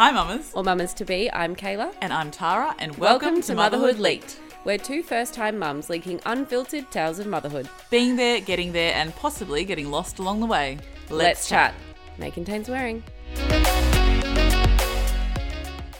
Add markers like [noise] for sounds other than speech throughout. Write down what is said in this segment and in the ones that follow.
Hi, mamas. or mamas to be. I'm Kayla. And I'm Tara, and welcome, to, Motherhood Leaked. We're two first time mums leaking unfiltered tales of motherhood. Being there, getting there, and possibly getting lost along the way. Let's, chat. May contain swearing.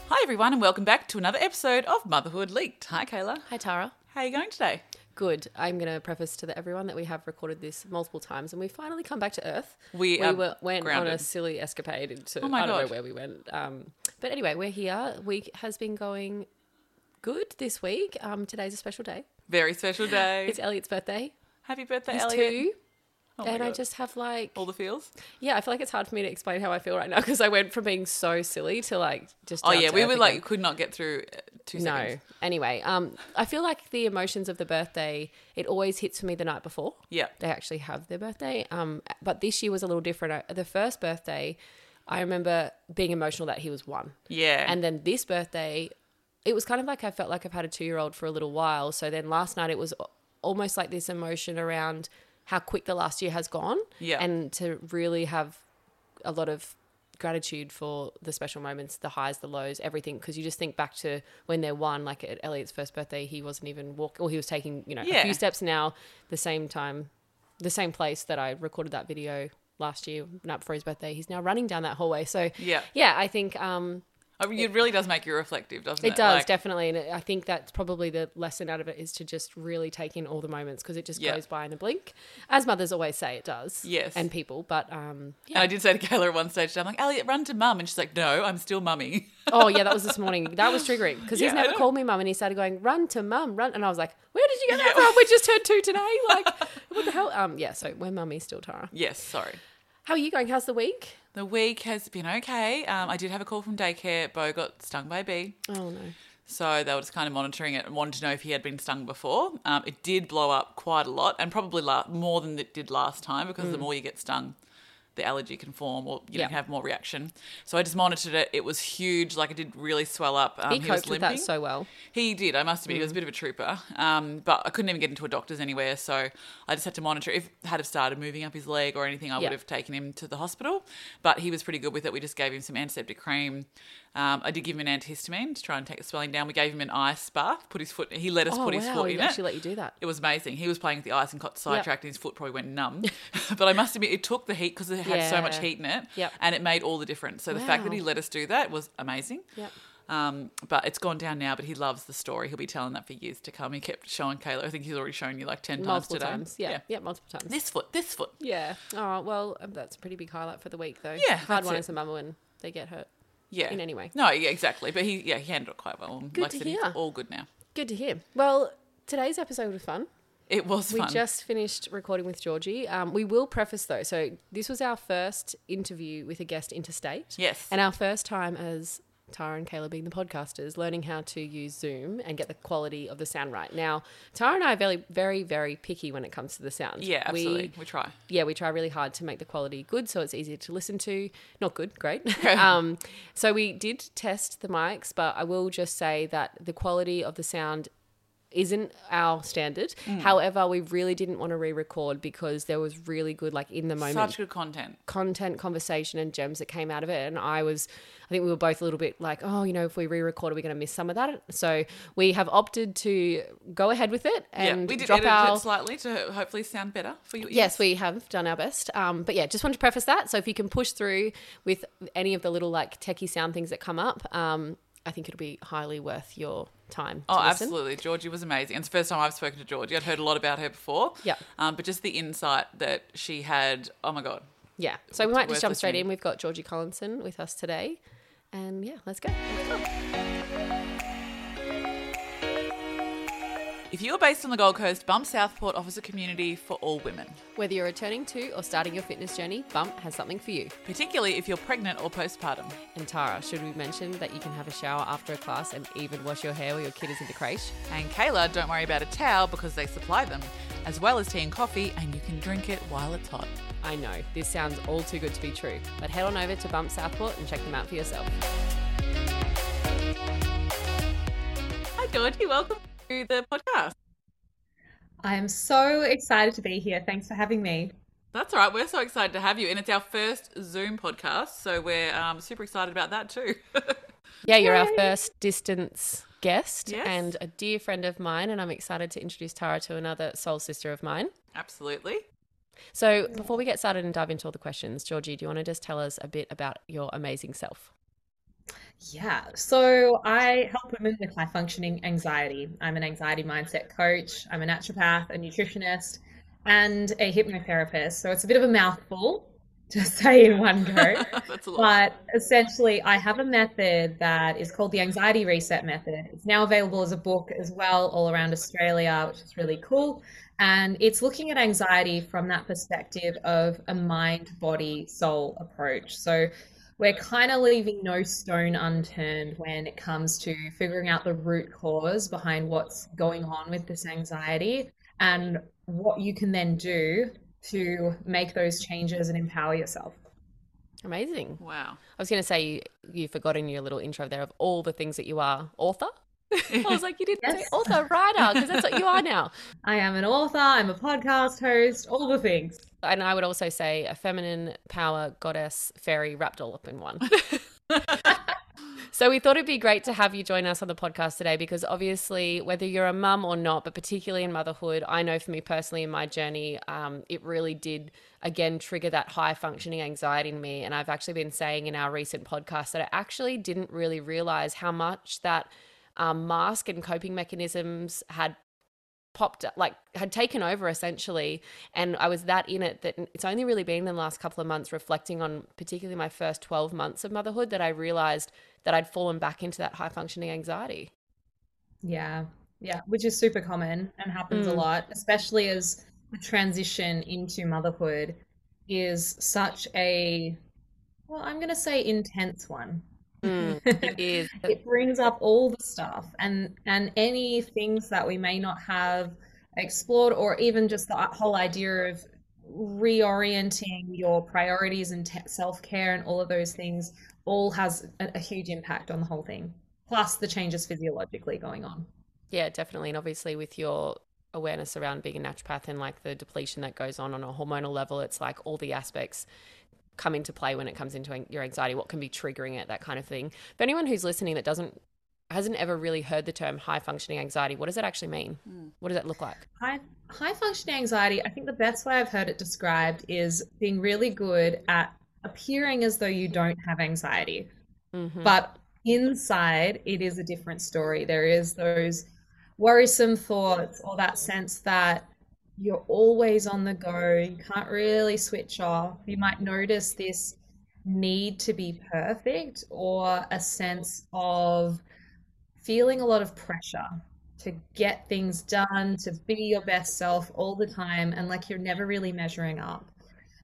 Hi, everyone, and welcome back to another episode of Motherhood Leaked. Hi, Kayla. Hi, Tara. How are you going today? Good. I'm going to preface to the, everyone that we have recorded this multiple times and we finally come back to Earth. We we were, went on a silly escapade into, Oh my I don't know where we went. Um, but anyway, we're here. Week has been going good this week. Um, today's a special day. Very special day. It's Elliot's birthday. Happy birthday, He's Elliot. two. Oh and I just have like All the feels? Yeah, I feel like it's hard for me to explain how I feel right now because I went from being so silly to like just. Oh, yeah, we were like, could not get through uh, two no. seconds. Anyway, um, I feel like the emotions of the birthday it always hits for me the night before. Yeah. They actually have their birthday. Um, but this year was a little different. I, the first birthday, I remember being emotional that he was one, Yeah. and then this birthday, it was kind of like I felt like I've had a two year old for a little while. So then last night it was almost like this emotion around how quick the last year has gone. Yeah. And to really have a lot of gratitude for the special moments, the highs, the lows, everything. Because you just think back to when they're one, like at Elliot's first birthday, he wasn't even walking, or he was taking, you know, Yeah. a few steps now, the same time, the same place that I recorded that video last year, not for his birthday. He's now running down that hallway. So, Yeah. yeah, I think um, I mean, it really does make you reflective, doesn't it? it does Like, definitely, and it, I think that's probably the lesson out of it is to just really take in all the moments because it just Yeah. goes by in a blink, as mothers always say it does. Yes. and people, but um, And. I did say to Kayla at one stage, I'm like, Elliot, run to mum. And she's like, no, I'm still mummy. [laughs] oh yeah, that was this morning. That was triggering because Yeah, he's never called me mum, and he started going, "Run to mum, run," and I was like, "Where did you get that from? We just turned two today. Like, what the hell?" Um, yeah. So we're mummy still, Tara. yes, sorry. How are you going? How's the week? The week has been okay. Um, I did have a call from daycare. Bo got stung by a bee. Oh no. So they were just kind of monitoring it and wanted to know if he had been stung before. Um, it did blow up quite a lot and probably la- more than it did last time because the more you get stung, the allergy can form or you Mm. Yeah. can have more reaction. So I just monitored it. It was huge. Like it did really swell up. Um, He was coped with that so well. He did. I must admit, he was a bit of a trooper. Um, but I couldn't even get into a doctor's anywhere, so I just had to monitor. If had have started moving up his leg or anything, I Yeah. would have taken him to the hospital. But he was pretty good with it. We just gave him some antiseptic cream. Um, I did give him an antihistamine to try and take the swelling down. We gave him an ice bath. Put his foot. He let us Oh put his foot he in actually it. let you do that. It was amazing. He was playing with the ice and got sidetracked, and his foot probably went numb. [laughs] but I must admit, it took the heat because it had so much heat in it, Yep. and it made all the difference. So the fact that he let us do that was amazing. Yep. Um, but it's gone down now. But he loves the story. He'll be telling that for years to come. He kept showing Kayla. I think he's already shown you like ten Multiple times today. times. Yeah. yeah. multiple times. This foot. This foot. Yeah. Oh well, um, that's a pretty big highlight for the week, though. Yeah, hard one it. as a mum when they get hurt. Yeah. In any way. No. Yeah. Exactly. But he. Yeah. He handled it quite well. Good like to hear. all good now. Good to hear. Well, today's episode was fun. It was We fun. just finished recording with Georgie. Um, we will preface though. So this was our first interview with a guest interstate. Yes. And our first time as Tara and Kayla being the podcasters, learning how to use Zoom and get the quality of the sound right. Now, Tara and I are very, very, very picky when it comes to the sound. yeah. Absolutely. We, We, try. yeah, we try really hard to make the quality good so it's easier to listen to. Not good, great. [laughs] um, so we did test the mics, but I will just say that the quality of the sound isn't our standard. Mm. However, we really didn't want to re-record because there was really good, like in the moment, Such good content. content, conversation, and gems that came out of it. And I was, I think we were both a little bit like, oh, you know, if we re-record, are we going to miss some of that? So we have opted to go ahead with it and yeah. We did drop edit our it slightly to hopefully sound better for you. Yes, we have done our best. Um, but yeah, just wanted to preface that. So if you can push through with any of the little like techie sound things that come up, um, I think it'll be highly worth your time. Oh, listen. absolutely. Georgie was amazing. It's the first time I've spoken to Georgie. I'd heard a lot about her before. Yeah. Um, but just the insight that she had, oh my God. Yeah. So we might just jump straight in. We've got Georgie Collinson with us today. And yeah, let's go. If you are based on the Gold Coast, Bump Southport offers a community for all women, Whether you're returning to or starting your fitness journey, Bump has something for you. particularly if you're pregnant or postpartum. And Tara, should we mention that you can have a shower after a class and even wash your hair while your kid is in the crèche? And Kayla, don't worry about a towel because they supply them, as well as tea and coffee, and you can drink it while it's hot. I know, this sounds all too good to be true, but head on over to Bump Southport and check them out for yourself. Hi, Georgie. Welcome to the podcast. I am so excited to be here. Thanks for having me. That's all right. We're so excited to have you. And it's our first Zoom podcast. So we're um, super excited about that too. [laughs] yeah, you're our first distance guest Yes. and a dear friend of mine. And I'm excited to introduce Tara to another soul sister of mine. Absolutely. So before we get started and dive into all the questions, Georgie, do you want to just tell us a bit about your amazing self? Yeah, so I help women with high functioning anxiety. I'm an anxiety mindset coach, I'm a naturopath, a nutritionist, and a hypnotherapist. So it's a bit of a mouthful [laughs] to say in one go. [laughs] That's a lot. But essentially, I have a method that is called the Anxiety Reset Method. It's now available as a book as well, all around Australia, which is really cool. And it's looking at anxiety from that perspective of a mind, body, soul approach. So we're kind of leaving no stone unturned when it comes to figuring out the root cause behind what's going on with this anxiety and what you can then do to make those changes and empower yourself. Amazing. wow. I was going to say you, you forgot in your little intro there of all the things that you are. Author? [laughs] I was like, you didn't say author, writer, because that's what you are now. [laughs] I am an author, I'm a podcast host, all the things. And I would also say a feminine power goddess fairy wrapped all up in one. [laughs] so we thought it'd be great to have you join us on the podcast today because obviously, whether you're a mum or not, but particularly in motherhood, I know for me personally in my journey, um, it really did again trigger that high functioning anxiety in me. And I've actually been saying in our recent podcast that I actually didn't really realize how much that um, mask and coping mechanisms had popped like had taken over essentially and i was that in it that it's only really been in the last couple of months reflecting on particularly my first 12 months of motherhood that i realized that i'd fallen back into that high functioning anxiety Yeah, yeah, which is super common and happens a Mm. lot, especially as the transition into motherhood is such a, well, I'm going to say intense one. Mm, it is [laughs] It brings up all the stuff and and any things that we may not have explored or even just the whole idea of reorienting your priorities and te- self-care and all of those things all has a, a huge impact on the whole thing. Plus the changes physiologically going on. yeah definitely and obviously with your awareness around being a naturopath and like the depletion that goes on on a hormonal level it's like all the aspects come into play when it comes into your anxiety what can be triggering it that kind of thing for anyone who's listening that doesn't hasn't ever really heard the term high functioning anxiety what does it actually mean what does that look like High high functioning anxiety, I think the best way I've heard it described is being really good at appearing as though you don't have anxiety. Mhm. But inside, it is a different story. There is those worrisome thoughts or that sense that you're always on the go. You can't really switch off. You might notice this need to be perfect or a sense of feeling a lot of pressure to get things done, to be your best self all the time, and like you're never really measuring up.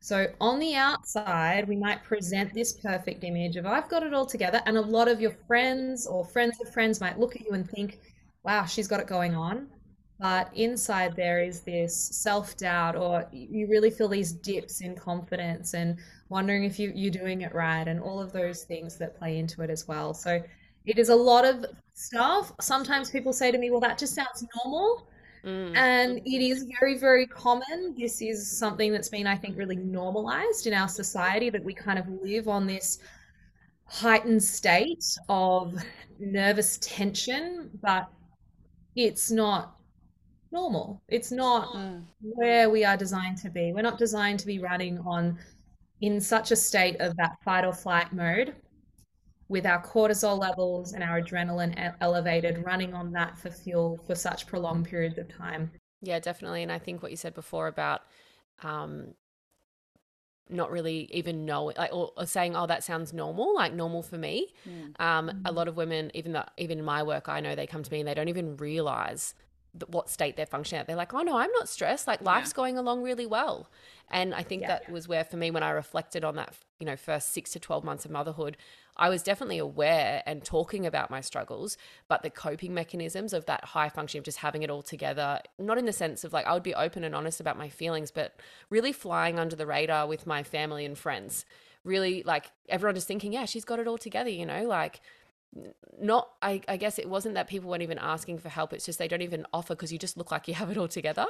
So on the outside, we might present this perfect image of I've got it all together, and a lot of your friends or friends of friends might look at you and think, wow, she's got it going on. But inside there is this self-doubt, or you really feel these dips in confidence and wondering if you, you're doing it right, and all of those things that play into it as well. So it is a lot of stuff. Sometimes people say to me, well, that just sounds normal. Mm. And it is very, very common. This is something that's been, I think, really normalized in our society that we kind of live on this heightened state of nervous tension, but it's not normal. It's not Mm. where we are designed to be. We're not designed to be running on in such a state of that fight or flight mode with our cortisol levels and our adrenaline elevated, running on that for fuel for such prolonged periods of time. Yeah, definitely. And I think what you said before about um, not really even knowing, like, or, or saying, "Oh, that sounds normal," like normal for me. Um, a lot of women, even though even in my work, I know they come to me and they don't even realize th- what state they're functioning at. They're like, "Oh no, I'm not stressed. Like life's going along really well." And I think Yeah. that was where, for me, when I reflected on that, you know, first six to twelve months of motherhood, I was definitely aware and talking about my struggles, but the coping mechanisms of that high function of just having it all together, not in the sense of like I would be open and honest about my feelings, but really flying under the radar with my family and friends. Really like everyone just thinking, yeah, she's got it all together, you know, like not I, I guess it wasn't that people weren't even asking for help it's just they don't even offer because you just look like you have it all together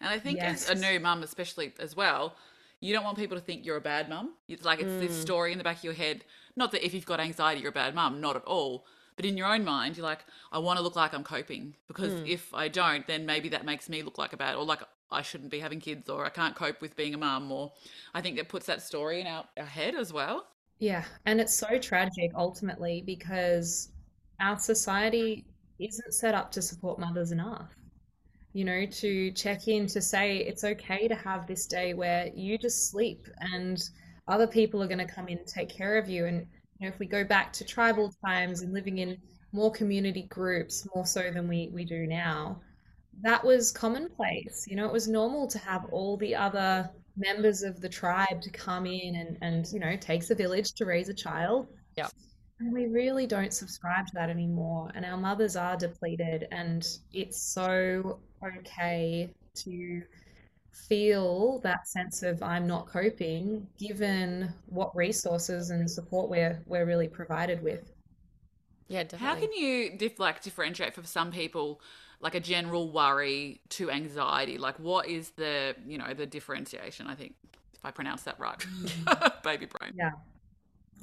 And I think as a new mum, especially as well, you don't want people to think you're a bad mum. It's like it's Mm. this story in the back of your head. Not that if you've got anxiety, you're a bad mum, not at all. But in your own mind, you're like, I want to look like I'm coping because Mm. if I don't, then maybe that makes me look like a bad or like I shouldn't be having kids or I can't cope with being a mum. Or I think that puts that story in our, our head as well. Yeah, and it's so tragic ultimately because our society isn't set up to support mothers enough. You know, to check in to say it's okay to have this day where you just sleep and other people are going to come in and take care of you. And, you know, if we go back to tribal times and living in more community groups, more so than we, we do now, that was commonplace. You know, it was normal to have all the other members of the tribe to come in and, and you know, takes a village to raise a child. Yep. And we really don't subscribe to that anymore. And our mothers are depleted, and it's so okay to feel that sense of I'm not coping, given what resources and support we're we're really provided with. Yeah, How can you dif- like differentiate for some people like a general worry to anxiety? Like what is the, you know, the differentiation, I think, if I pronounce that right. [laughs] Baby brain. Yeah.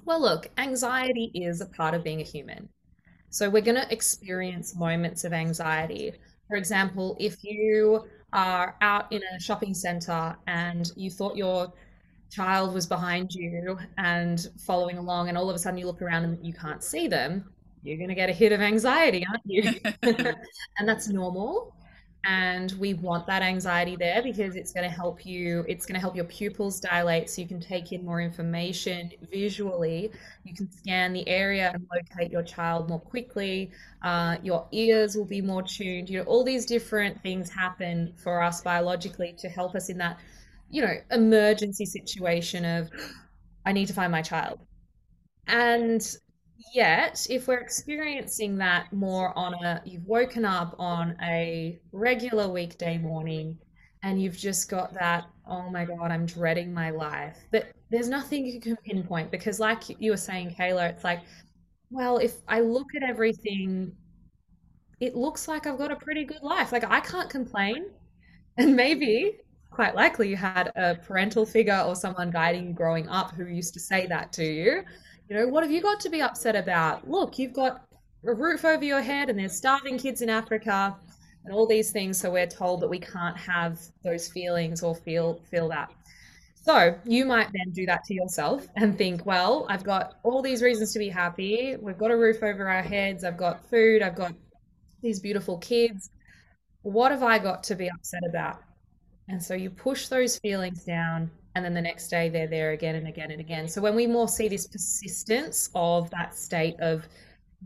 Well, look, anxiety is a part of being a human. So we're going to experience moments of anxiety. For example, if you are out in a shopping center and you thought your child was behind you and following along, and all of a sudden you look around and you can't see them, you're going to get a hit of anxiety, aren't you? [laughs] [laughs] and that's normal. And we want that anxiety there because it's going to help you, it's going to help your pupils dilate so you can take in more information visually. You can scan the area and locate your child more quickly. Uh, your ears will be more tuned. You know, all these different things happen for us biologically to help us in that, you know, emergency situation of, [gasps] I need to find my child. And yet, if we're experiencing that more on a, you've woken up on a regular weekday morning and you've just got that, oh my God, I'm dreading my life. But there's nothing you can pinpoint because, like you were saying, Kayla, it's like, well, if I look at everything, it looks like I've got a pretty good life. Like I can't complain. And maybe, quite likely, you had a parental figure or someone guiding you growing up who used to say that to you. You know, what have you got to be upset about? Look, you've got a roof over your head and there's starving kids in Africa and all these things. So we're told that we can't have those feelings or feel feel that. So you might then do that to yourself and think, well, I've got all these reasons to be happy. We've got a roof over our heads. I've got food. I've got these beautiful kids. What have I got to be upset about? And so you push those feelings down, and then the next day they're there again and again and again. So when we more see this persistence of that state of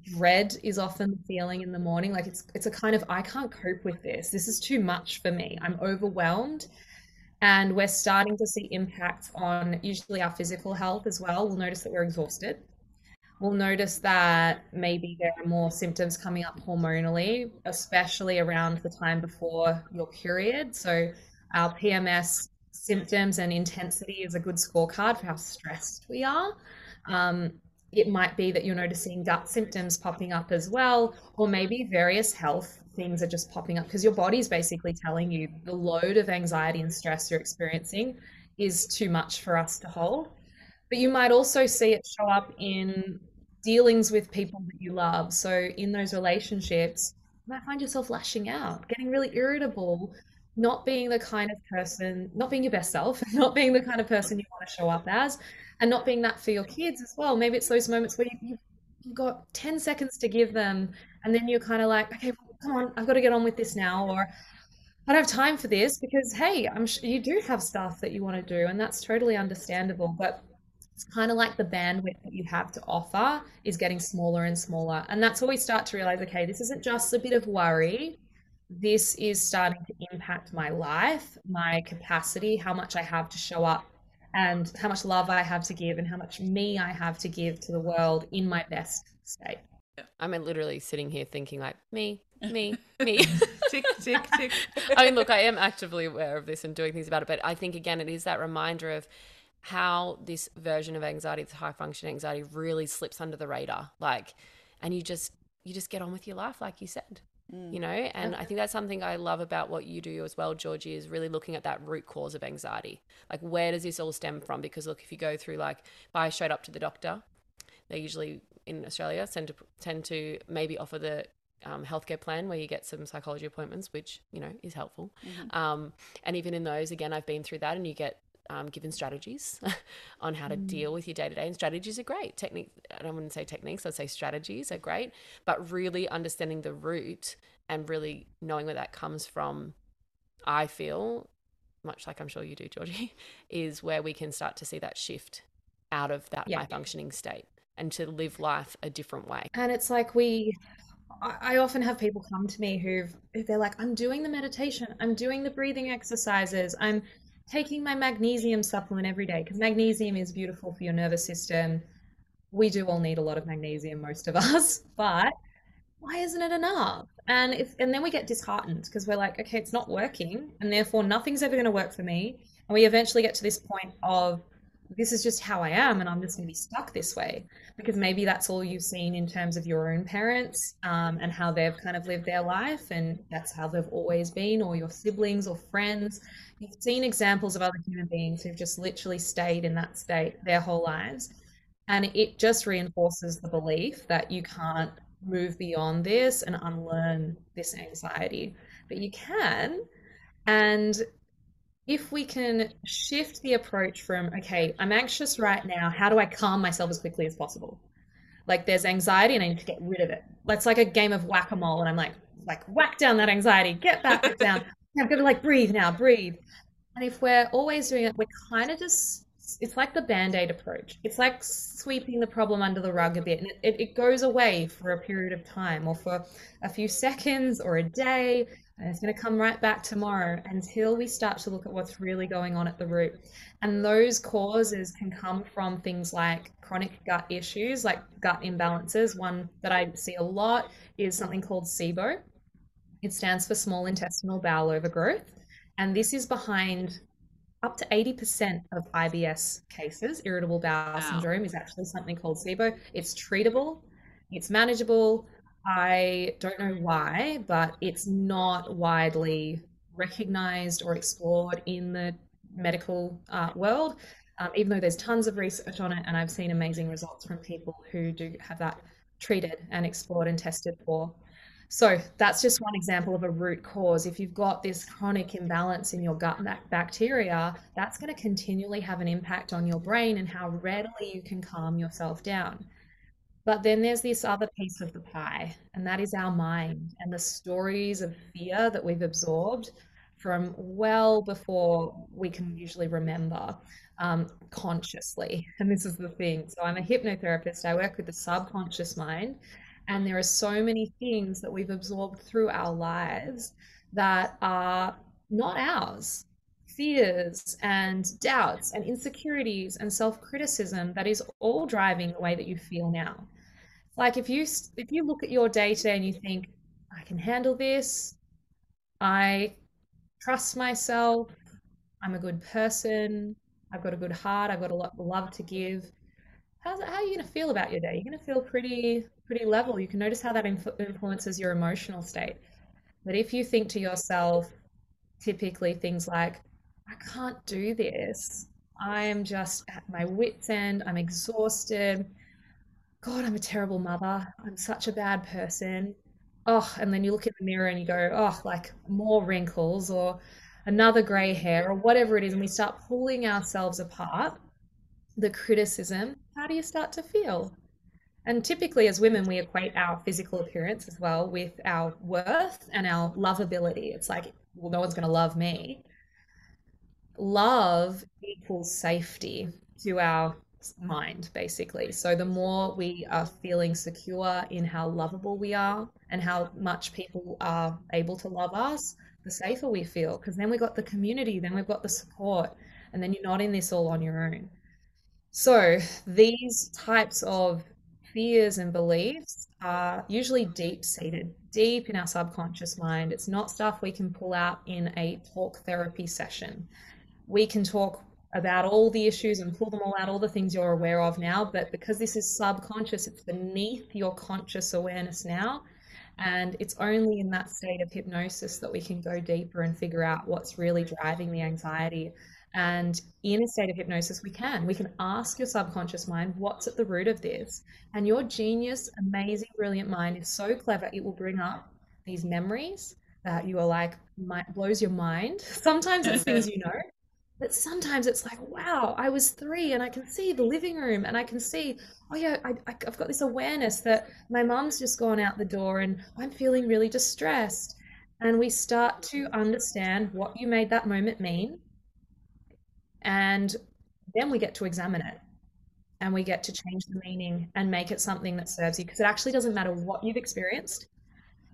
dread is often the feeling in the morning, like it's it's a kind of I can't cope with this. This is too much for me. I'm overwhelmed. And we're starting to see impacts on usually our physical health as well. We'll notice that we're exhausted. We'll notice that maybe there are more symptoms coming up hormonally, especially around the time before your period. So, our PMS symptoms and intensity is a good scorecard for how stressed we are. Um, it might be that you're noticing gut symptoms popping up as well, or maybe various health things are just popping up because your body's basically telling you the load of anxiety and stress you're experiencing is too much for us to hold. But you might also see it show up in dealings with people that you love. So in those relationships, you might find yourself lashing out, getting really irritable, not being the kind of person, not being your best self, [laughs] not being the kind of person you want to show up as, and not being that for your kids as well. Maybe it's those moments where you, you've got 10 seconds to give them, and then you're kind of like, okay, come on, I've got to get on with this now, or I don't have time for this because, hey, I'm sure you do have stuff that you want to do, and that's totally understandable. But it's kind of like the bandwidth that you have to offer is getting smaller and smaller. And that's where we start to realize okay, this isn't just a bit of worry. This is starting to impact my life, my capacity, how much I have to show up, and how much love I have to give, and how much me I have to give to the world in my best state. I'm literally sitting here thinking like me, [laughs] me, me. tick, tick, tick. [laughs] I mean, look, I am actively aware of this and doing things about it, but I think again, it is that reminder of how this version of anxiety, this high function anxiety, really slips under the radar. Like, and you just you just get on with your life, like you said. You know? And i think that's something i love about what you do as well georgie is really looking at that root cause of anxiety. Like where does this all stem from? Because look if you go through like if i straight up to the doctor they usually in australia tend to tend to maybe offer the um, healthcare plan where you get some psychology appointments, which you know is helpful. Um, and even in those, again, I've been through that, and you get um, given strategies [laughs] on how to deal with your day to day. And strategies are great. Technique, I don't want to say techniques. I'd say strategies are great, but really understanding the root and really knowing where that comes from, I feel, much like I'm sure you do, Georgie, [laughs] is where we can start to see that shift out of that Yeah. high functioning state and to live life a different way. And it's like we, I I often have people come to me who've, who they're like, I'm doing the meditation, I'm doing the breathing exercises, I'm taking my magnesium supplement every day because magnesium is beautiful for your nervous system. We do all need a lot of magnesium, most of [laughs] us, but why isn't it enough? And if, and then we get disheartened because we're like, okay, it's not working, and therefore nothing's ever going to work for me. And we eventually get to this point of, this is just how I am, and I'm just going to be stuck this way because maybe that's all you've seen in terms of your own parents um, and how they've kind of lived their life, and that's how they've always been, or your siblings or friends. You've seen examples of other human beings who've just literally stayed in that state their whole lives. And it just reinforces the belief that you can't move beyond this and unlearn this anxiety. But you can. And if we can shift the approach from, okay, I'm anxious right now, how do I calm myself as quickly as possible? Like there's anxiety and I need to get rid of it. It's like a game of whack-a-mole and I'm like, like whack down that anxiety, get back down. I've got to like breathe now, breathe. And if we're always doing it, we're kind of just, it's like the band-aid approach. It's like sweeping the problem under the rug a bit and it, it, it goes away for a period of time or for a few seconds or a day and it's going to come right back tomorrow until we start to look at what's really going on at the root. And those causes can come from things like chronic gut issues, like gut imbalances. One that I see a lot is something called SIBO. It stands for small intestinal bowel overgrowth. And this is behind up to 80% of IBS cases. Irritable bowel Wow. syndrome is actually something called SIBO. It's treatable, it's manageable. I don't know why, but it's not widely recognized or explored in the medical uh, world, um, even though there's tons of research on it. And I've seen amazing results from people who do have that treated and explored and tested for. So that's just one example of a root cause. If you've got this chronic imbalance in your gut bacteria, that's going to continually have an impact on your brain and how readily you can calm yourself down. But then there's this other piece of the pie, and that is our mind and the stories of fear that we've absorbed from well before we can usually remember um, consciously. [laughs] And this is the thing. So I'm a hypnotherapist, I work with the subconscious mind, and there are so many things that we've absorbed through our lives that are not ours. Fears and doubts and insecurities and self-criticism that is all driving the way that you feel now. Like if you if you look at your day to day and you think, I can handle this, I trust myself, I'm a good person, I've got a good heart, I've got a lot of love to give. How's how are you going to feel about your day? You're going to feel pretty pretty level. You can notice how that influ influences your emotional state. But if you think to yourself, typically things like, I can't do this. I am just at my wit's end. I'm exhausted. God, I'm a terrible mother. I'm such a bad person. Oh, and then you look in the mirror and you go, oh, like more wrinkles or another gray hair or whatever it is. And we start pulling ourselves apart. The criticism, how do you start to feel? And typically, as women, we equate our physical appearance as well with our worth and our lovability. It's like, well, no one's going to love me. Love equals safety to our mind, basically. So the more we are feeling secure in how lovable we are and how much people are able to love us, the safer we feel. Because then we've got the community, then we've got the support, and then you're not in this all on your own. So these types of fears and beliefs are usually deep seated, deep in our subconscious mind. It's not stuff we can pull out in a talk therapy session. We can talk about all the issues and pull them all out, all the things you're aware of now, but because this is subconscious, it's beneath your conscious awareness now. And it's only in that state of hypnosis that we can go deeper and figure out what's really driving the anxiety. And in a state of hypnosis, we can. We can ask your subconscious mind, what's at the root of this? And your genius, amazing, brilliant mind is so clever, it will bring up these memories that you are like, blows your mind. [laughs] Sometimes it's things you know, but sometimes it's like, wow, I was three and I can see the living room and I can see, oh yeah, I, have got this awareness that my mum's just gone out the door and I'm feeling really distressed. And we start to understand what you made that moment mean and then we get to examine it and we get to change the meaning and make it something that serves you because it actually doesn't matter what you've experienced.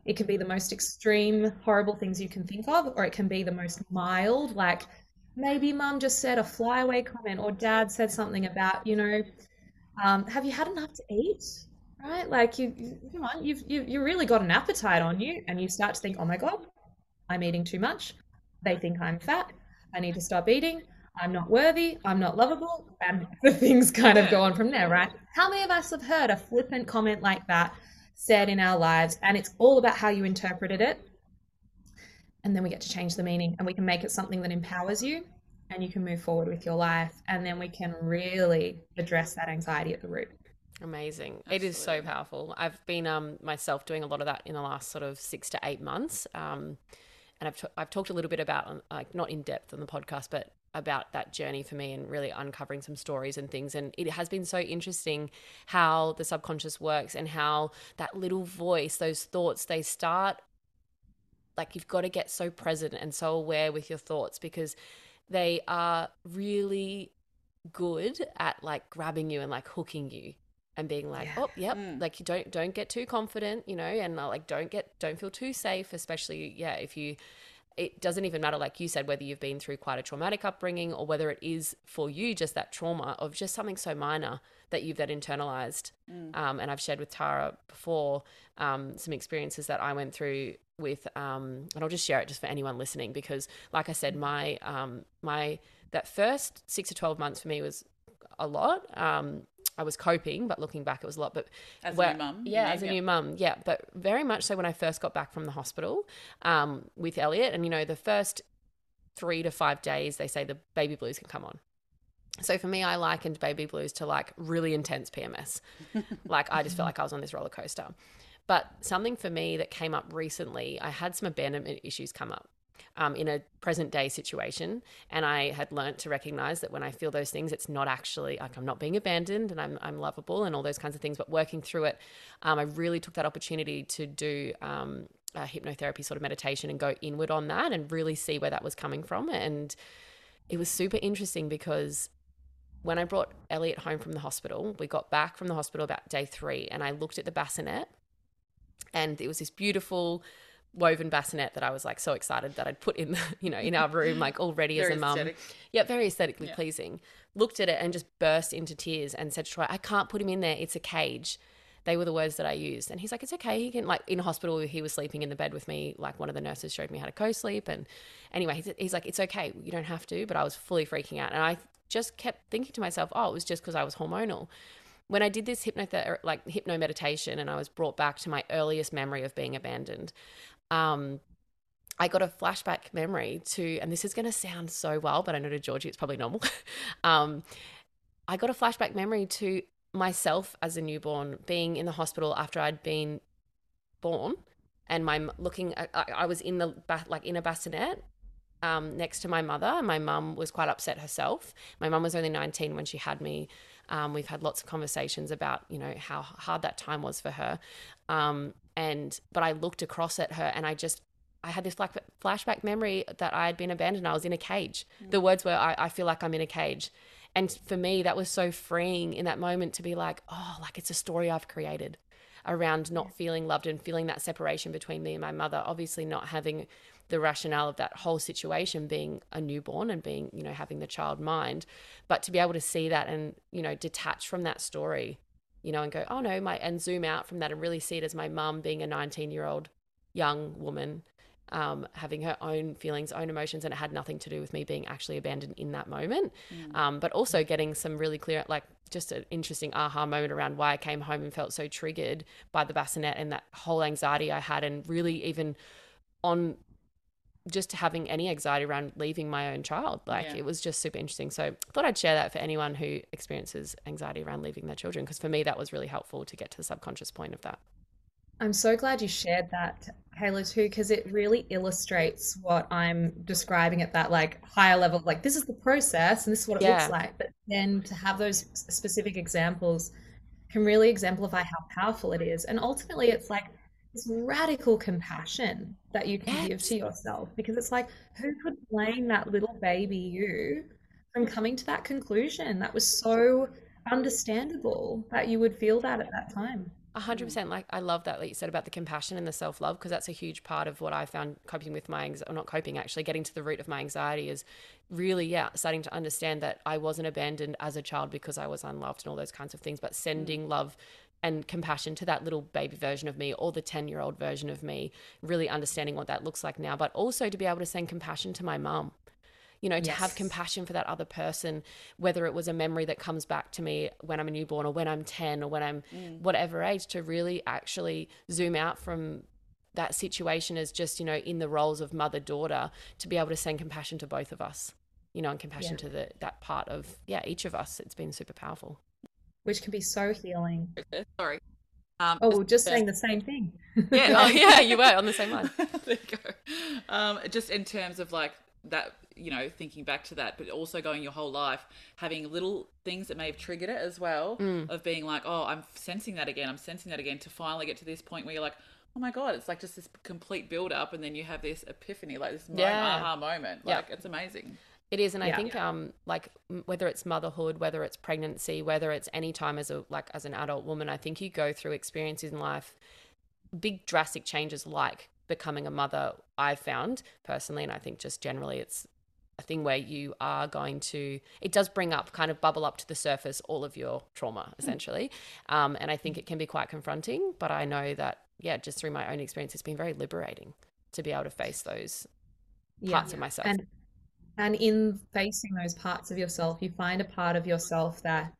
It can be the most extreme, horrible things you can think of, or it can be the most mild, like maybe mum just said a flyaway comment, or dad said something about, you know, um, have you had enough to eat? Right? Like you, you come on, you've you, you really got an appetite on you, and you start to think, oh my god, I'm eating too much. They think I'm fat. I need to stop eating. I'm not worthy, I'm not lovable, and [laughs] the things kind of go on from there, right? How many of us have heard a flippant comment like that said in our lives, and it's all about how you interpreted it? And then we get to change the meaning and we can make it something that empowers you and you can move forward with your life. And then we can really address that anxiety at the root. Amazing. Absolutely. It is so powerful. I've been um, myself doing a lot of that in the last sort of six to eight months. Um, and I've, t- I've talked a little bit about, like, not in depth on the podcast, but about that journey for me and really uncovering some stories and things. And it has been so interesting how the subconscious works and how that little voice, those thoughts, they start like you've got to get so present and so aware with your thoughts because they are really good at like grabbing you and like hooking you and being like, yeah. oh, yep, mm. like you don't don't get too confident, you know, and uh, like don't get don't feel too safe, especially yeah, if you it doesn't even matter, like you said, whether you've been through quite a traumatic upbringing or whether it is for you just that trauma of just something so minor that you've then internalized. Mm. Um, and I've shared with Tara before um, some experiences that I went through with, um, and I'll just share it just for anyone listening because, like I said, my um, my that first six to twelve months for me was a lot. Um, I was coping, but looking back, it was a lot. But as where, a new mum, yeah, as a new mum, yeah. But very much so when I first got back from the hospital um, with Elliot, and you know, the first three to five days, they say the baby blues can come on. So for me, I likened baby blues to like really intense PMS. [laughs] like I just felt like I was on this roller coaster. But something for me that came up recently, I had some abandonment issues come up um, in a present day situation. And I had learnt to recognize that when I feel those things, it's not actually like I'm not being abandoned and I'm, I'm lovable and all those kinds of things. But working through it, um, I really took that opportunity to do um, a hypnotherapy sort of meditation and go inward on that and really see where that was coming from. And it was super interesting because when I brought Elliot home from the hospital, we got back from the hospital about day three, and I looked at the bassinet, and it was this beautiful woven bassinet that I was like so excited that I'd put in, the, [laughs] you know, in our room, like already as a mum. Yeah, very aesthetically yeah. pleasing. Looked at it and just burst into tears and said to Troy, I can't put him in there. It's a cage. They were the words that I used. And he's like, it's okay. He can, like, in hospital, he was sleeping in the bed with me. Like, one of the nurses showed me how to co sleep. And anyway, he's, he's like, it's okay. You don't have to. But I was fully freaking out. And I just kept thinking to myself, oh, it was just because I was hormonal when I did this hypnother- like hypno meditation and I was brought back to my earliest memory of being abandoned, um, I got a flashback memory to, and this is going to sound so well, but I know to Georgie it's probably normal. [laughs] um, I got a flashback memory to myself as a newborn being in the hospital after I'd been born, and my looking, I, I was in the like in a bassinet um, next to my mother. My mum was quite upset herself. My mum was only 19 when she had me. Um, we've had lots of conversations about, you know, how hard that time was for her. Um, and but I looked across at her and I just I had this like flashback memory that I had been abandoned. I was in a cage. Mm. The words were, I, I feel like I'm in a cage. And for me, that was so freeing in that moment to be like, oh, like it's a story I've created around not feeling loved and feeling that separation between me and my mother. Obviously, not having the rationale of that whole situation being a newborn and being, you know, having the child mind, but to be able to see that and, you know, detach from that story you know, and go, oh no, my, and zoom out from that and really see it as my mum being a 19 year old young woman um, having her own feelings, own emotions, and it had nothing to do with me being actually abandoned in that moment. Mm. Um, but also getting some really clear, like just an interesting aha moment around why I came home and felt so triggered by the bassinet and that whole anxiety I had, and really even on just having any anxiety around leaving my own child. Like yeah. it was just super interesting. So I thought I'd share that for anyone who experiences anxiety around leaving their children, because for me, that was really helpful to get to the subconscious point of that. I'm so glad you shared that, Kayla, too, because it really illustrates what I'm describing at that like higher level. Like this is the process and this is what it yeah. looks like. But then to have those specific examples can really exemplify how powerful it is. And ultimately, it's like this radical compassion that you can yes. give to yourself because it's like who could blame that little baby you from coming to that conclusion that was so understandable that you would feel that at that time a hundred percent. Like I love that, like you said about the compassion and the self love, because that's a huge part of what I found coping with my anxiety, or not coping, actually getting to the root of my anxiety is really, yeah, starting to understand that I wasn't abandoned as a child because I was unloved and all those kinds of things, but sending mm. love and compassion to that little baby version of me or the 10 year old version of me, really understanding what that looks like now, but also to be able to send compassion to my mum. You know, to yes. have compassion for that other person, whether it was a memory that comes back to me when I'm a newborn or when I'm 10 or when I'm mm. whatever age, to really actually zoom out from that situation as just, you know, in the roles of mother daughter, to be able to send compassion to both of us, you know, and compassion yeah. to the, that part of, yeah, each of us. It's been super powerful which can be so healing. Sorry. Um, oh, just saying the same thing. Yeah, [laughs] oh, yeah, you were on the same line. [laughs] [laughs] there you go. Um, just in terms of like that, you know, thinking back to that, but also going your whole life having little things that may have triggered it as well, mm. of being like, oh, I'm sensing that again, I'm sensing that again, to finally get to this point where you're like, oh my god, it's like just this complete build up, and then you have this epiphany, like this yeah. aha moment. Like yeah. it's amazing. It is, and yeah. I think um like whether it's motherhood, whether it's pregnancy, whether it's any time as a like as an adult woman, I think you go through experiences in life, big drastic changes like becoming a mother. I've found personally, and I think just generally, it's a thing where you are going to it does bring up kind of bubble up to the surface all of your trauma hmm. essentially um, and i think it can be quite confronting but i know that yeah just through my own experience it's been very liberating to be able to face those parts yeah. of myself and and in facing those parts of yourself, you find a part of yourself that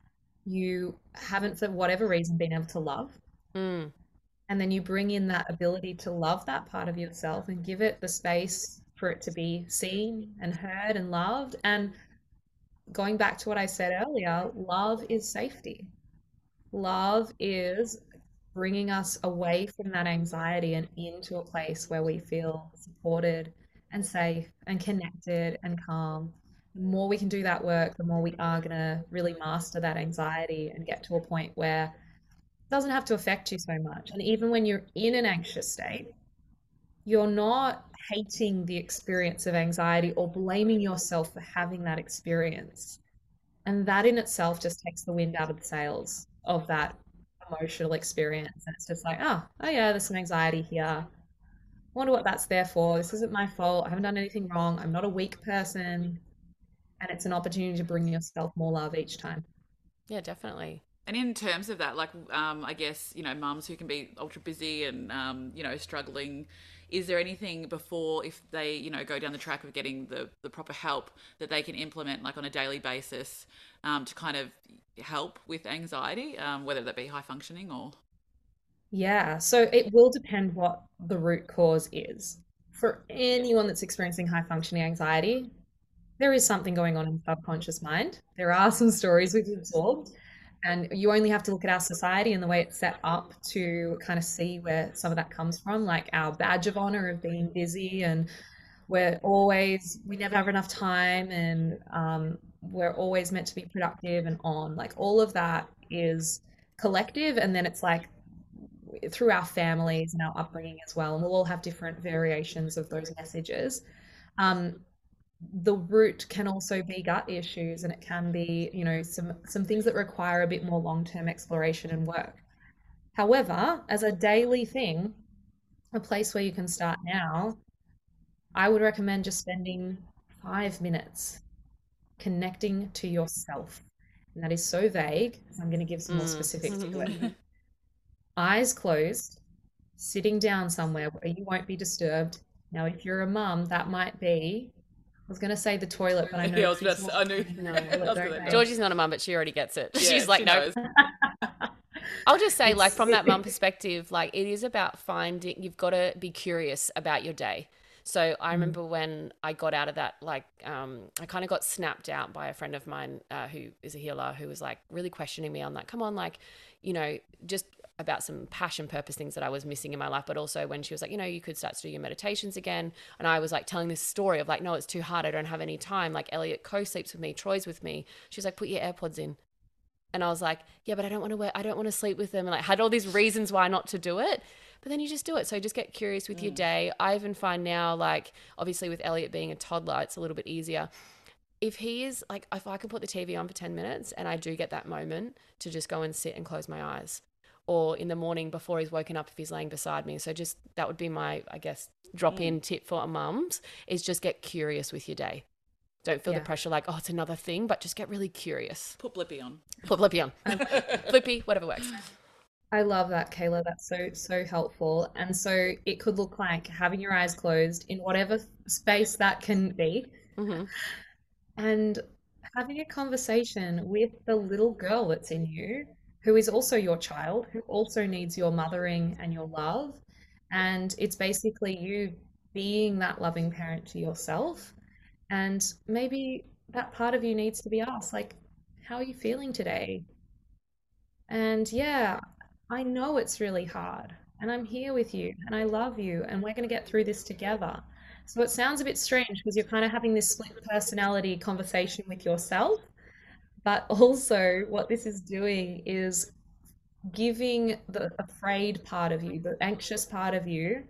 you haven't, for whatever reason, been able to love. Mm. And then you bring in that ability to love that part of yourself and give it the space for it to be seen and heard and loved. And going back to what I said earlier, love is safety. Love is bringing us away from that anxiety and into a place where we feel supported and safe and connected and calm. The more we can do that work, the more we are going to really master that anxiety and get to a point where it doesn't have to affect you so much. And even when you're in an anxious state, you're not hating the experience of anxiety or blaming yourself for having that experience. And that in itself just takes the wind out of the sails of that emotional experience. And it's just like, oh, oh yeah, there's some anxiety here wonder what that's there for. This isn't my fault. I haven't done anything wrong. I'm not a weak person. And it's an opportunity to bring yourself more love each time. Yeah, definitely. And in terms of that, like, um, I guess, you know, mums who can be ultra busy and, um, you know, struggling, is there anything before, if they, you know, go down the track of getting the, the proper help that they can implement, like, on a daily basis um, to kind of help with anxiety, um, whether that be high functioning or? Yeah, so it will depend what the root cause is. For anyone that's experiencing high functioning anxiety, there is something going on in the subconscious mind. There are some stories we've absorbed, and you only have to look at our society and the way it's set up to kind of see where some of that comes from, like our badge of honor of being busy and we're always we never have enough time and um, we're always meant to be productive and on like all of that is collective and then it's like through our families and our upbringing as well. And we'll all have different variations of those messages. Um, the root can also be gut issues and it can be, you know, some, some things that require a bit more long-term exploration and work. However, as a daily thing, a place where you can start now, I would recommend just spending five minutes connecting to yourself. And that is so vague. So I'm going to give some more mm. specifics to it. [laughs] eyes closed, sitting down somewhere where you won't be disturbed, Now, if you're a mum, that might be. I was going to say the toilet, but I [laughs] know. Yeah, I was she's about to- I knew- [laughs] not- [laughs] I was don't gonna- know. Georgie's not a mum, but she already gets it. Yeah, She's like, she no. knows. I'll just say, like, from that mum perspective, like, it is about finding, you've got to be curious about your day. So I remember when I got out of that, like, um, I kind of got snapped out by a friend of mine uh, who is a healer who was like really questioning me on that. Come on, like, you know, just about some passion purpose things that I was missing in my life, but also when she was like, you know, you could start to do your meditations again. And I was like telling this story of like, no, it's too hard. I don't have any time. Like Elliot co sleeps with me, Troy's with me. She was like, put your AirPods in. And I was like, yeah, but I don't want to wear, I don't want to sleep with them. And like had all these reasons why not to do it. But then you just do it. So just get curious with your mm. day. I even find now, like, obviously with Elliot being a toddler, it's a little bit easier. If he is like, if I can put the TV on for 10 minutes and I do get that moment to just go and sit and close my eyes, or in the morning before he's woken up if he's laying beside me. So just that would be my, I guess, drop in tip for mums is just get curious with your day. Don't feel Yeah. the pressure like, oh, it's another thing, but just get really curious. Put Blippi on. Put Flippy on. [laughs] Flippy, whatever works. I love that, Kayla. That's so, so helpful. And so it could look like having your eyes closed in whatever space that can be hmm and having a conversation with the little girl that's in you, who is also your child, who also needs your mothering and your love. And it's basically you being that loving parent to yourself. And maybe that part of you needs to be asked, like, how are you feeling today? And yeah, I know it's really hard, and I'm here with you, and I love you, and we're going to get through this together. So it sounds a bit strange because you're kind of having this split personality conversation with yourself, but also what this is doing is giving the afraid part of you, the anxious part of you,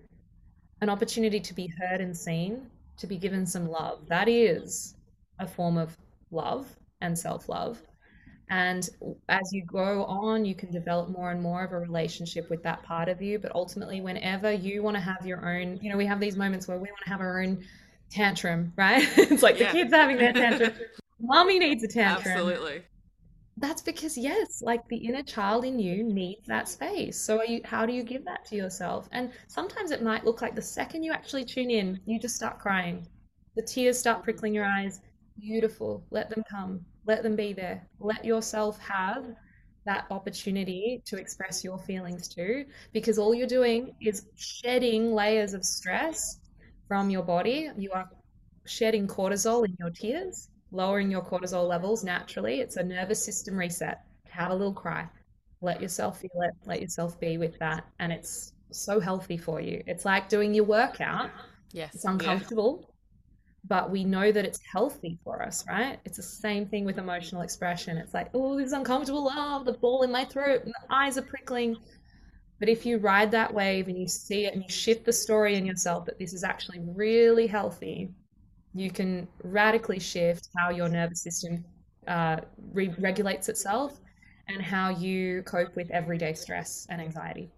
an opportunity to be heard and seen, to be given some love. That is a form of love and self love. And as you go on, you can develop more and more of a relationship with that part of you. But ultimately, whenever you want to have your own, you know, we have these moments where we want to have our own tantrum, right? [laughs] it's like Yeah. the kids having their tantrum. Mommy needs a tantrum. Absolutely. That's because yes, like the inner child in you needs that space. So are you, how do you give that to yourself? And sometimes it might look like the second you actually tune in, you just start crying. The tears start prickling your eyes. Beautiful. Let them come. Let them be there. Let yourself have that opportunity to express your feelings too, because all you're doing is shedding layers of stress from your body. You are shedding cortisol in your tears, lowering your cortisol levels naturally. It's a nervous system reset. Have a little cry. Let yourself feel it. Let yourself be with that. And it's so healthy for you. It's like doing your workout. Yes. It's uncomfortable, but we know that it's healthy for us, right? It's the same thing with emotional expression. It's like, oh, this is uncomfortable. Oh, the ball in my throat and the eyes are prickling. But if you ride that wave and you see it and you shift the story in yourself that this is actually really healthy, you can radically shift how your nervous system uh, re- regulates itself and how you cope with everyday stress and anxiety.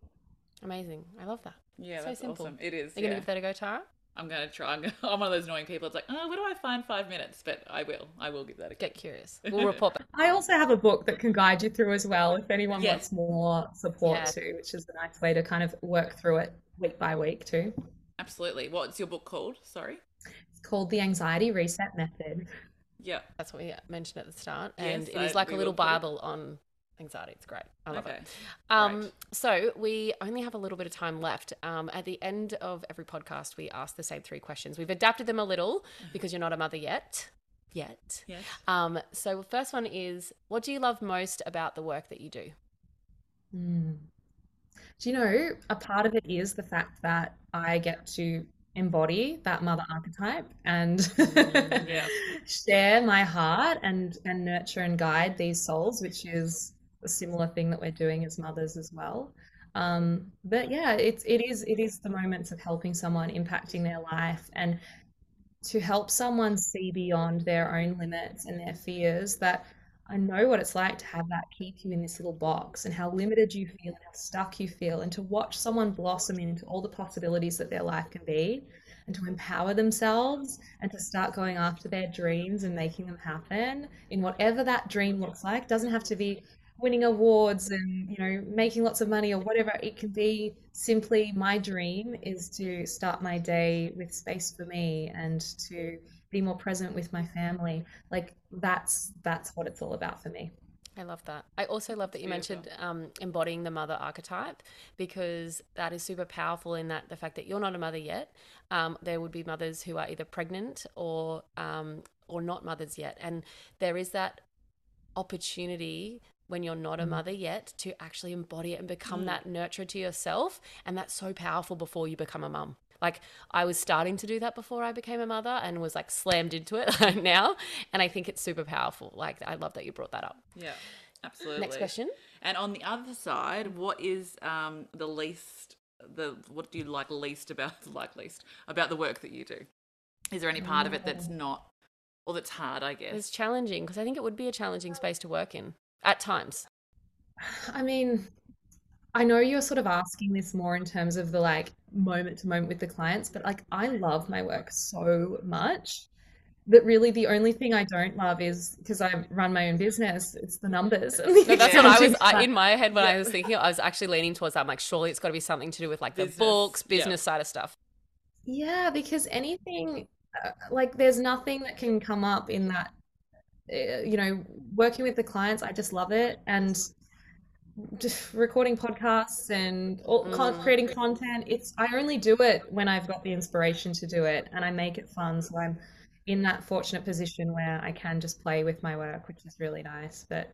Amazing. I love that. Yeah, So that's simple. awesome. It is. Are you going to give that a go, Tara? I'm gonna try. I'm, gonna, [laughs] I'm one of those annoying people. It's like, oh, where do I find five minutes? But I will. I will give that a go. Get curious. [laughs] We'll report back. I also have a book that can guide you through as well if anyone Yeah. wants more support Yeah. too, which is a nice way to kind of work through it week by week too. Absolutely. What's your book called? Sorry. It's called The Anxiety Reset Method. Yeah. That's what we mentioned at the start. And Yes, it is I- like a will little put it- Bible on anxiety. It's great. I love Okay. it. Um, Great. so we only have a little bit of time left. Um, at the end of every podcast, we ask the same three questions. We've adapted them a little because you're not a mother yet. Yet. Yes. Um, so the first one is, what do you love most about the work that you do? Hmm. Do you know, a part of it is the fact that I get to embody that mother archetype and Yeah. [laughs] share my heart and and nurture and guide these souls, which is a similar thing that we're doing as mothers as well. Um, but yeah, it's it is it is the moments of helping someone, impacting their life, and to help someone see beyond their own limits and their fears that I know what it's like to have that keep you in this little box and how limited you feel and how stuck you feel, and to watch someone blossom into all the possibilities that their life can be, and to empower themselves and to start going after their dreams and making them happen in whatever that dream looks like. Doesn't have to be winning awards and you know making lots of money or whatever it can be simply my dream is to start my day with space for me and to be more present with my family. Like that's that's what it's all about for me. I love that. I also love that you mentioned um, embodying the mother archetype because that is super powerful in that the fact that you're not a mother yet. Um, there would be mothers who are either pregnant or um, or not mothers yet, and there is that opportunity when you're not a mother yet to actually embody it and become that nurturer to yourself, and that's so powerful before you become a mum. Like I was starting to do that before I became a mother and was like slammed into it [laughs] now. And I think it's super powerful. Like I love that you brought that up. Yeah, absolutely. Next question. And on the other side, what is um, the least the what do you like least about [laughs] like least about the work that you do? Is there any part of it that's not or that's hard? I guess. It's challenging because I think it would be a challenging space to work in at times. I mean, I know you're sort of asking this more in terms of the like moment to moment with the clients, but like I love my work so much that really the only thing I don't love is because I run my own business, it's the numbers. the No, that's what I [laughs] was I, in my head when I was thinking. I was actually leaning towards that. I'm like, surely it's got to be something to do with like the Business, books, yeah. business side of stuff. Yeah, because anything uh, like there's nothing that can come up in that uh, you know, working with the clients, I just love it and just recording podcasts and all, con- Mm. creating content. It's I only do it when I've got the inspiration to do it and I make it fun. So I'm in that fortunate position where I can just play with my work, which is really nice. But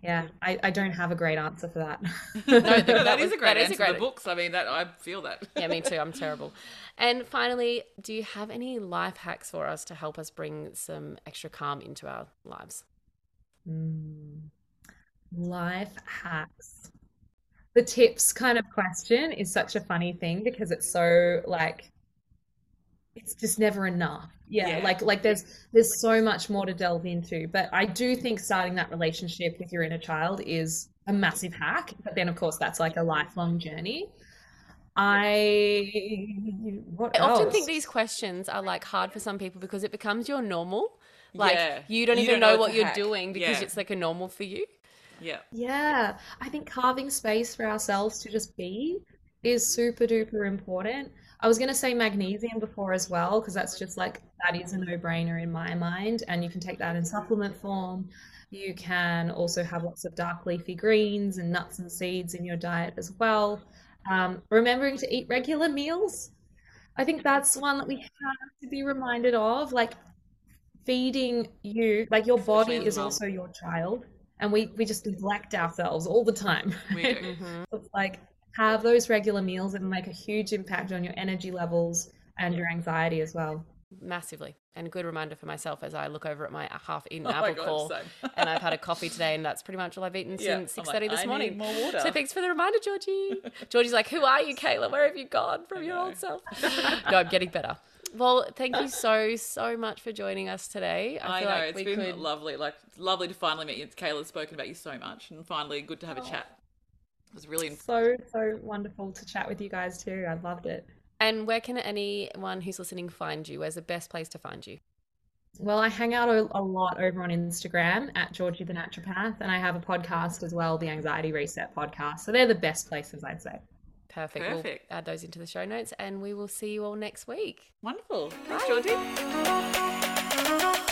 yeah, I, I don't have a great answer for that. [laughs] No, that, that that was- is a great that is a answer. great- The books. I mean, that I feel that. Yeah, me too. I'm terrible. And finally, do you have any life hacks for us to help us bring some extra calm into our lives? Mm. Life hacks. The tips kind of question is such a funny thing because it's so like it's just never enough. Yeah, Yeah. like like there's there's so much more to delve into. But I do think starting that relationship with your inner child is a massive hack. But then of course that's like a lifelong journey. I what I often think these questions are like hard for some people because it becomes your normal. Like Yeah. you don't You even don't know know what you're hack. doing because Yeah. it's like a normal for you. Yeah. Yeah, I think carving space for ourselves to just be is super duper important. I was going to say magnesium before as well, because that's just like that is a no-brainer in my mind. And you can take that in supplement form. You can also have lots of dark leafy greens and nuts and seeds in your diet as well. Um, remembering to eat regular meals. I think that's one that we have to be reminded of. Like feeding you, like your body is also your child and we we just neglect ourselves all the time. [laughs] We do. Mhm. [laughs] It's like have those regular meals and make a huge impact on your energy levels and your anxiety as well. Massively. And a good reminder for myself as I look over at my half-eaten Oh apple God, core. and I've had a coffee today, and that's pretty much all I've eaten Yeah, since I'm like, this I morning. need more water. So thanks for the reminder, Georgie. [laughs] Georgie's like, "Who are you, Kayla? Where have you gone from your old self?" no, I'm getting better. Well, thank you [laughs] so so much for joining us today. I, I feel know like it's we been could. lovely, like lovely to finally meet you. Kayla's spoken about you so much, and finally good to have a Oh. chat. It was really So so wonderful to chat with you guys too. I loved it. And where can anyone who's listening find you? Where's the best place to find you? Well, I hang out a, a lot over on Instagram at Georgie the Naturopath, and I have a podcast as well, the Anxiety Reset podcast. So they're the best places, I'd say. Perfect. Perfect. We'll add those into the show notes, and we will see you all next week. wonderful. Thanks, Bye. Georgie.